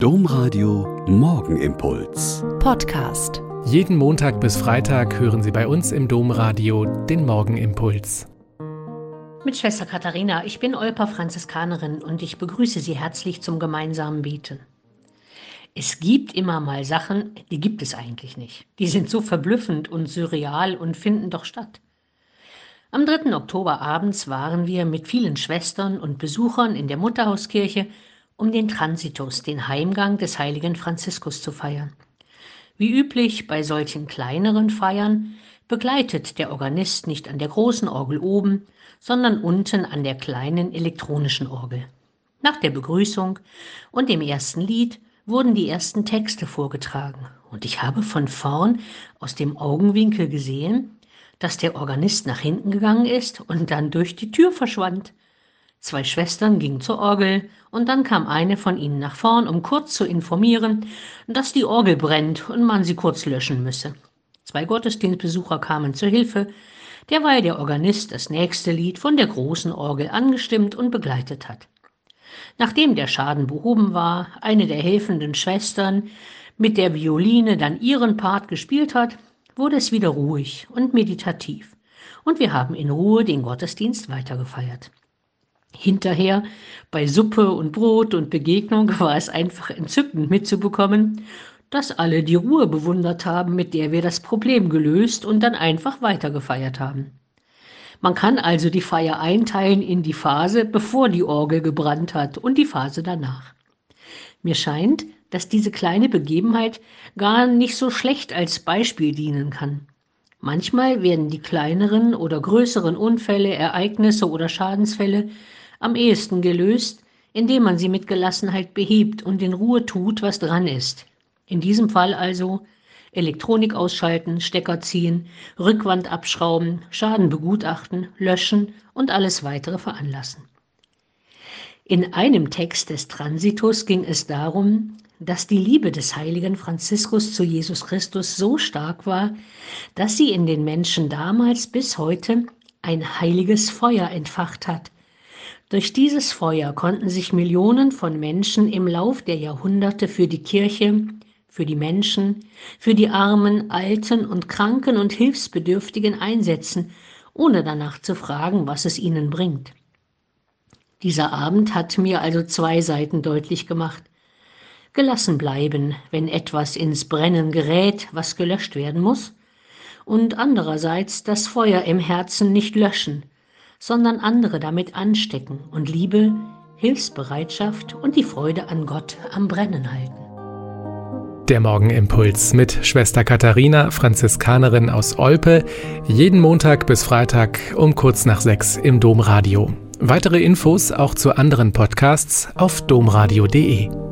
Domradio Morgenimpuls. Podcast. Jeden Montag bis Freitag hören Sie bei uns im Domradio den Morgenimpuls. Mit Schwester Katharina, ich bin Olpa Franziskanerin und ich begrüße Sie herzlich zum gemeinsamen Beten. Es gibt immer mal Sachen, die gibt es eigentlich nicht. Die sind so verblüffend und surreal und finden doch statt. Am 3. Oktober abends waren wir mit vielen Schwestern und Besuchern in der Mutterhauskirche um den Transitus, den Heimgang des heiligen Franziskus zu feiern. Wie üblich bei solchen kleineren Feiern begleitet der Organist nicht an der großen Orgel oben, sondern unten an der kleinen elektronischen Orgel. Nach der Begrüßung und dem ersten Lied wurden die ersten Texte vorgetragen, und ich habe von vorn aus dem Augenwinkel gesehen, dass der Organist nach hinten gegangen ist und dann durch die Tür verschwand. Zwei Schwestern gingen zur Orgel, und dann kam eine von ihnen nach vorn, um kurz zu informieren, dass die Orgel brennt und man sie kurz löschen müsse. Zwei Gottesdienstbesucher kamen zur Hilfe, derweil der Organist das nächste Lied von der großen Orgel angestimmt und begleitet hat. Nachdem der Schaden behoben war, eine der helfenden Schwestern mit der Violine dann ihren Part gespielt hat, wurde es wieder ruhig und meditativ, und wir haben in Ruhe den Gottesdienst weitergefeiert. Hinterher, bei Suppe und Brot und Begegnung, war es einfach entzückend mitzubekommen, dass alle die Ruhe bewundert haben, mit der wir das Problem gelöst und dann einfach weitergefeiert haben. Man kann also die Feier einteilen in die Phase, bevor die Orgel gebrannt hat und die Phase danach. Mir scheint, dass diese kleine Begebenheit gar nicht so schlecht als Beispiel dienen kann. Manchmal werden die kleineren oder größeren Unfälle, Ereignisse oder Schadensfälle am ehesten gelöst, indem man sie mit Gelassenheit behebt und in Ruhe tut, was dran ist. In diesem Fall also Elektronik ausschalten, Stecker ziehen, Rückwand abschrauben, Schaden begutachten, löschen und alles weitere veranlassen. In einem Text des Transitus ging es darum, dass die Liebe des heiligen Franziskus zu Jesus Christus so stark war, dass sie in den Menschen damals bis heute ein heiliges Feuer entfacht hat, durch dieses Feuer konnten sich Millionen von Menschen im Lauf der Jahrhunderte für die Kirche, für die Menschen, für die Armen, Alten und Kranken und Hilfsbedürftigen einsetzen, ohne danach zu fragen, was es ihnen bringt. Dieser Abend hat mir also zwei Seiten deutlich gemacht. Gelassen bleiben, wenn etwas ins Brennen gerät, was gelöscht werden muss, und andererseits das Feuer im Herzen nicht löschen, sondern andere damit anstecken und Liebe, Hilfsbereitschaft und die Freude an Gott am Brennen halten. Der Morgenimpuls mit Schwester Katharina, Franziskanerin aus Olpe, jeden Montag bis Freitag um kurz nach sechs im Domradio. Weitere Infos auch zu anderen Podcasts auf domradio.de.